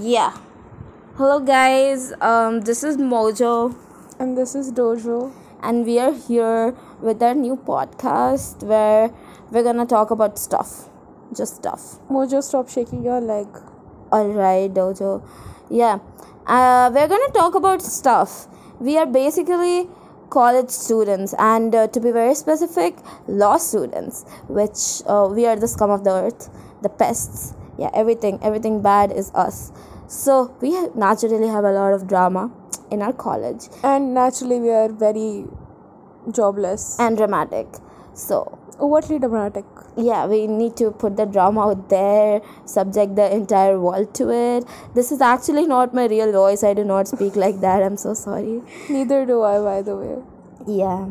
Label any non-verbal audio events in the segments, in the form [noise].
Yeah. Hello, guys. Um, this is Mojo, And this is Dojo. and we are here with our new podcast where we're gonna talk about stuff, just stuff. Mojo, stop shaking your leg. All right, Dojo. Yeah. Uh, we're gonna talk about stuff. We are basically college students, and uh, to be very specific, law students, which uh, we are the scum of the earth, the pests. Yeah, everything, everything bad is us. So we naturally have a lot of drama in our college And naturally, we are very jobless. and dramatic. So Overtly dramatic. yeah, we need to put the drama out there, subject the entire world to it. This is actually not my real voice. I do not speak like that. I'm so sorry. Neither do I, by the way. Yeah.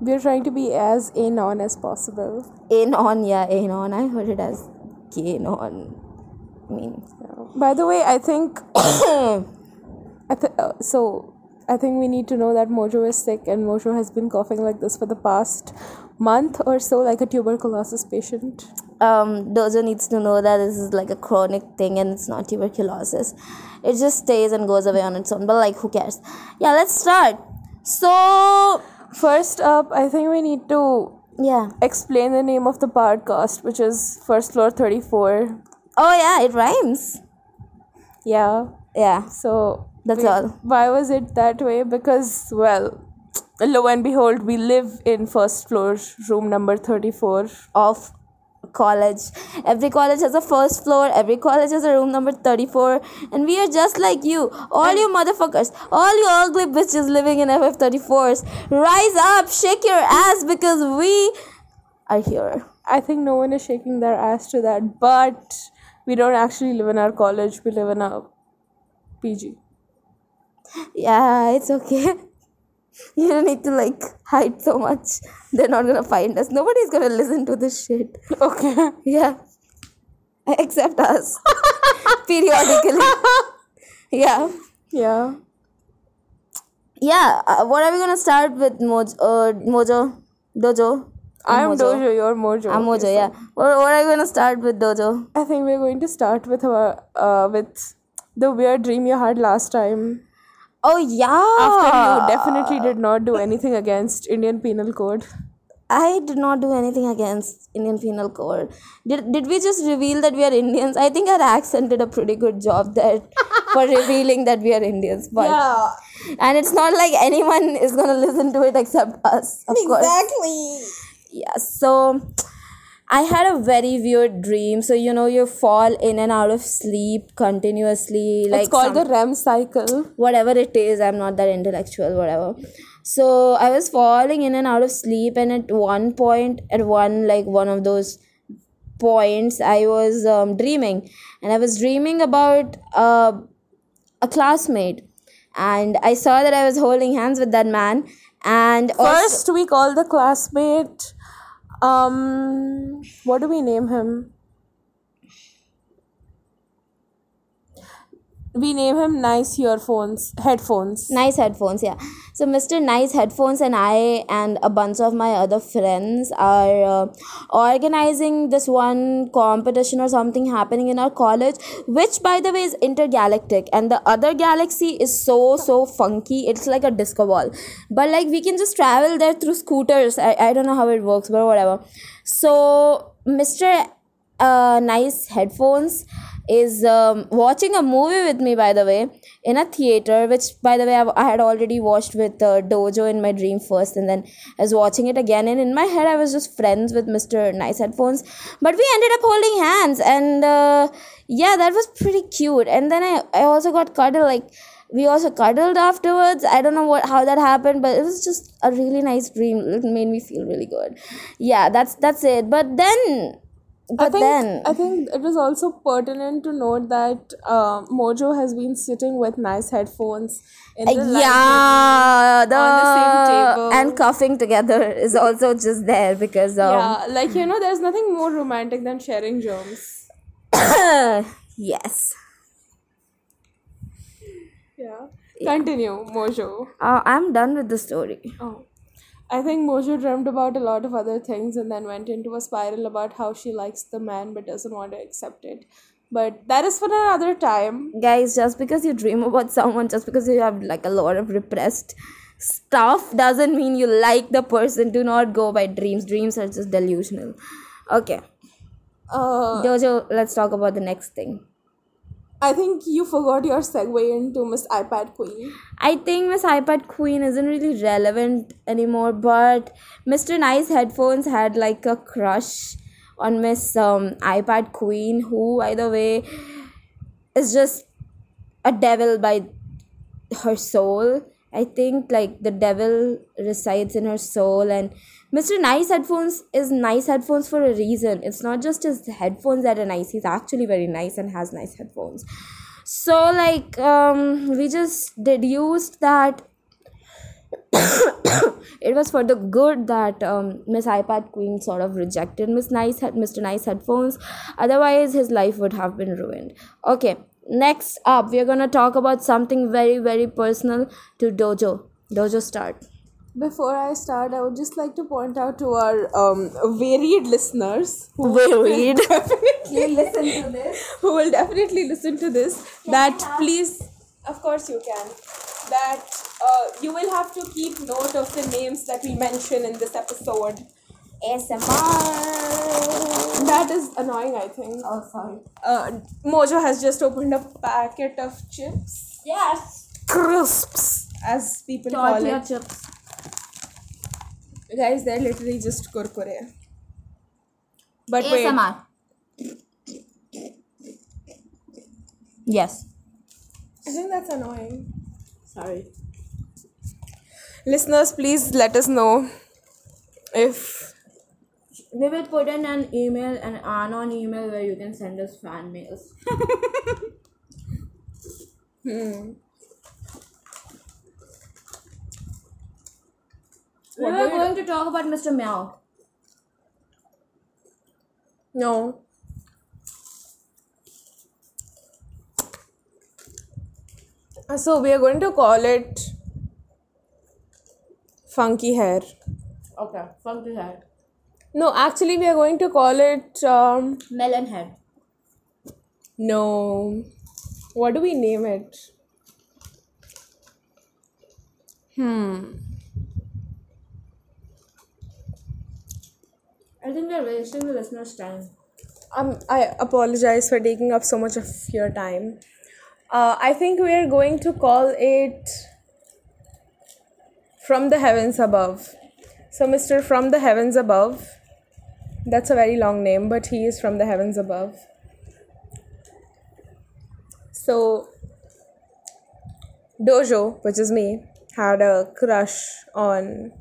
We're trying to be as in on as possible. In on, yeah, in on. I heard it as gain on. I mean, By the way, I think. [coughs] I th- uh, so, I think we need to know that Mojo is sick, and Mojo has been coughing like this for the past month or so, like a tuberculosis patient. um, Dojo needs to know that this is like a chronic thing and it's not tuberculosis. It just stays and goes away on its own. But like, who cares? Yeah, let's start. So, First up, I think we need to yeah. explain the name of the podcast, which is First Floor 34. Oh, yeah, it rhymes. Yeah. Yeah, So That's we- all. Why was it that way? Because well, lo and behold, we live in first floor room number thirty-four. of college. Every college has a first floor, every college has a room number 34, and we are just like you. All you motherfuckers, all you ugly bitches living in FF34s, rise up, shake your ass because we are here. I think no one is shaking their ass to that, but we don't actually live in our college. We live in a PG. Yeah, it's okay. [laughs] [laughs] You don't need to like hide so much. They're not gonna find us. Nobody's gonna listen to this shit. Okay. [laughs] Yeah. Except us. [laughs] Periodically. yeah. Yeah. Yeah, uh, what are we gonna start with, Moj- uh, Mojo? Dojo? I'm Dojo. You're Mojo. I'm Mojo, yeah. What, what are we gonna start with, Dojo? I think we're going to start with our uh with the weird dream you had last time. Oh, yeah! After you definitely did not do anything against Indian Penal Code. I did not do anything against Indian Penal Code. Did, did we just reveal that we are Indians? I think our accent did a pretty good job there [laughs] for revealing that we are Indians. But And it's not like anyone is gonna listen to it except us, of course. Exactly. Yeah, so I had a very weird dream. So you know, you fall in and out of sleep continuously, like it's called some- the REM cycle. whatever it is. I'm not that intellectual, whatever. So I was falling in and out of sleep, and at one point, at one like one of those points, I was um, dreaming, and I was dreaming about uh, a classmate, and I saw that I was holding hands with that man, and also- First, we call the classmate. Um, what do we name him? We name him nice earphones, headphones. nice headphones yeah. So mr nice headphones and i and a bunch of my other friends are uh, organizing this one competition or something happening in our college which by the way is intergalactic. And the other galaxy is so so funky it's like a disco ball. But like we can just travel there through scooters. I, I don't know how it works but whatever. So mr uh, nice headphones is um, watching a movie with me by the way in a theater which by the way I've, i had already watched with uh, dojo in my dream first and then i was watching it again and in my head i was just friends with mr nice headphones but we ended up holding hands and uh, yeah that was pretty cute and then i, I also got cuddled like we also cuddled afterwards. I don't know what how that happened but it was just a really nice dream. It made me feel really good. Yeah that's that's it. But then but I think, then I think it is also pertinent to note that uh, Mojo has been sitting with nice headphones in the yeah the, on the same table. and coughing together is also just there because um, Yeah, like you know, there's nothing more romantic than sharing germs. [coughs] yes Yeah. Continue, Mojo. uh, i'm done with the story Oh. I think Mojo dreamed about a lot of other things and then went into a spiral about how she likes the man but doesn't want to accept it. But that is for another time. Guys, just because you dream about someone, just because you have like a lot of repressed stuff, doesn't mean you like the person. Do not go by dreams. Dreams are just delusional. Okay. Uh, Jojo, let's talk about the next thing. I think you forgot your segue into Miss iPad Queen. I think Miss iPad Queen isn't really relevant anymore, but Mr. Nice Headphones had like a crush on Miss um, iPad Queen, who, by the way, is just a devil by her soul. I think like the devil resides in her soul, and Mr. Nice Headphones is nice headphones for a reason. It's not just his headphones that are nice, he's actually very nice and has nice headphones. So, like, um, we just deduced that [coughs] it was for the good that um, Miss iPad Queen sort of rejected Miss Nice Mr. Nice headphones. Otherwise, his life would have been ruined. Okay, next up, we're gonna talk about something very very personal to Dojo. Dojo, start. Before I start, I would just like to point out to our um, varied listeners who Varied. [laughs] definitely listen to this, who will definitely listen to this, that please, of course you can, that uh, you will have to keep note of the names that we mention in this episode. ASMR. That is annoying, I think. Oh, sorry. Uh, Mojo has just opened a packet of chips. Yes. Crisps, as people call Tortilla it. chips. Guys, they're literally just kurkure. But wait, Yes. I think that's annoying. Sorry. Listeners, please let us know if We will put in an email, an anon email where you can send us fan mails. [laughs] hmm. We were going to talk about Mr. Meow. No. Uh, So we are going to call it funky hair. Okay, funky hair. No, actually we are going to call it um Melon head. no. What do we name it? Hmm. I think we're wasting the listeners' time. Um, I apologize for taking up so much of your time. Uh, I think we are going to call it From the Heavens Above. So, Mr. From the Heavens Above, that's a very long name, but he is from the heavens above. So, Dojo, which is me, had a crush on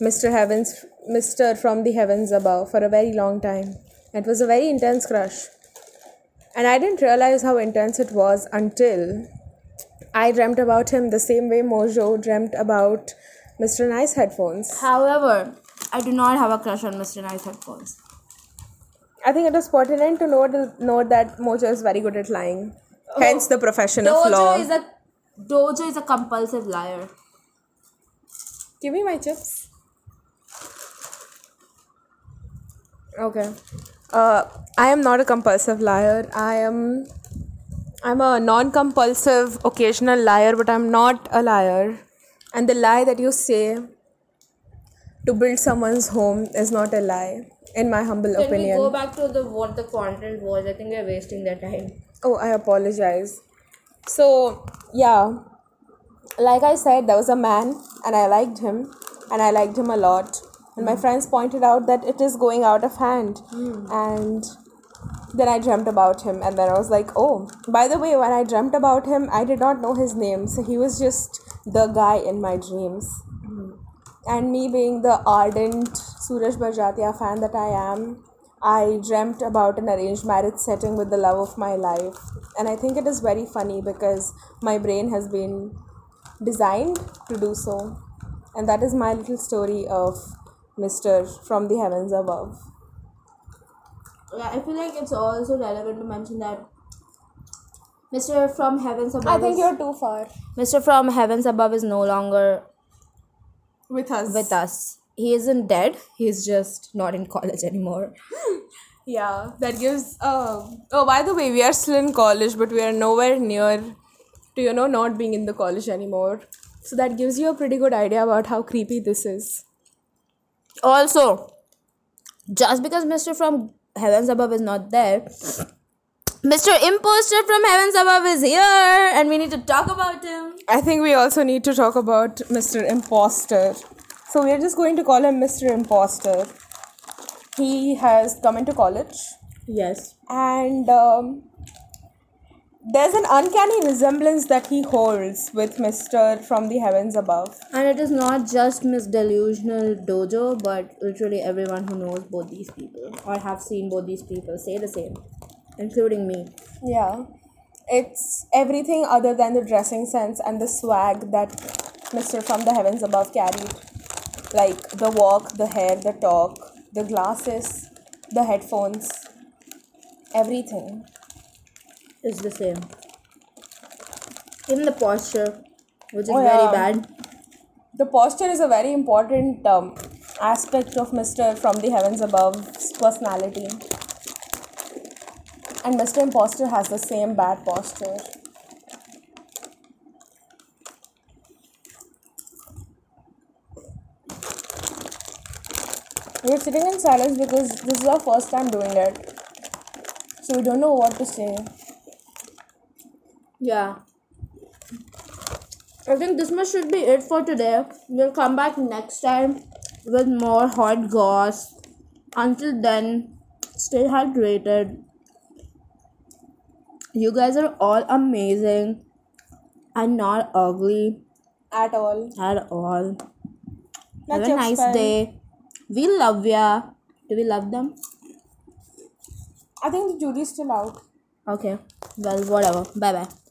Mr. Heavens, Mr. from the Heavens Above for a very long time. It was a very intense crush. And I didn't realize how intense it was until I dreamt about him the same way Mojo dreamt about Mr. Nice headphones. However, I do not have a crush on Mr. Nice headphones. I think it is pertinent to note, note that Mojo is very good at lying. Oh, Hence the profession of law. Dojo is a Dojo is a compulsive liar. Give me my chips. Okay. Uh, I am not a compulsive liar. I am. I'm a non-compulsive occasional liar, but I'm not a liar. And the lie that you say to build someone's home is not a lie, in my humble Can opinion. we go back to the what the content was? I think we're wasting their time. Oh, I apologize. So, yeah, like I said, there was a man, and I liked him, and I liked him a lot. And my friends pointed out that it is going out of hand. Hmm. And then I dreamt about him, and then I was like, oh, by the way, when I dreamt about him, I did not know his name, so he was just the guy in my dreams. Hmm. And me being the ardent Sooraj Barjatya fan that I am, I dreamt about an arranged marriage setting with the love of my life. And I think it is very funny because my brain has been designed to do so. And that is my little story of Mr. from the heavens above. Yeah, I feel like it's also relevant to mention that Mr. from Heavens Above. I think is- you're too far Mr. from Heavens Above is no longer with us. with us. He isn't dead. He's just not in college anymore. [laughs] Yeah, that gives. Uh, oh, by the way, we are still in college, but we are nowhere near to, you know, not being in the college anymore. So that gives you a pretty good idea about how creepy this is. Also, just because Mr. from Heavens Above is not there, Mr. Imposter from Heavens Above is here and we need to talk about him. I think we also need to talk about Mr. Imposter. So we're just going to call him Mr. Imposter. He has come into college Yes. and um, there's an uncanny resemblance that he holds with Mr. from the heavens above. And it is not just Miss Delusional Dojo, but literally everyone who knows both these people or have seen both these people say the same, including me. Yeah. It's everything other than the dressing sense and the swag that Mr. from the heavens above carried. Like the walk, the hair, the talk, the glasses, the headphones, everything. It's the same. Even the posture, which is Oh, very bad. The posture is a very important um, aspect of Mr. from the heavens above's personality. And Mr. Imposter has the same bad posture. We're sitting in silence because this is our first time doing it. So we don't know what to say. Yeah. I think this much should be it for today. We'll come back next time with more hot goss. Until then, stay hydrated. You guys are all amazing and not ugly At all. at all. Have a nice day. We love ya. Do we love them? I think the jury's still out. Okay. Well, whatever. Bye bye.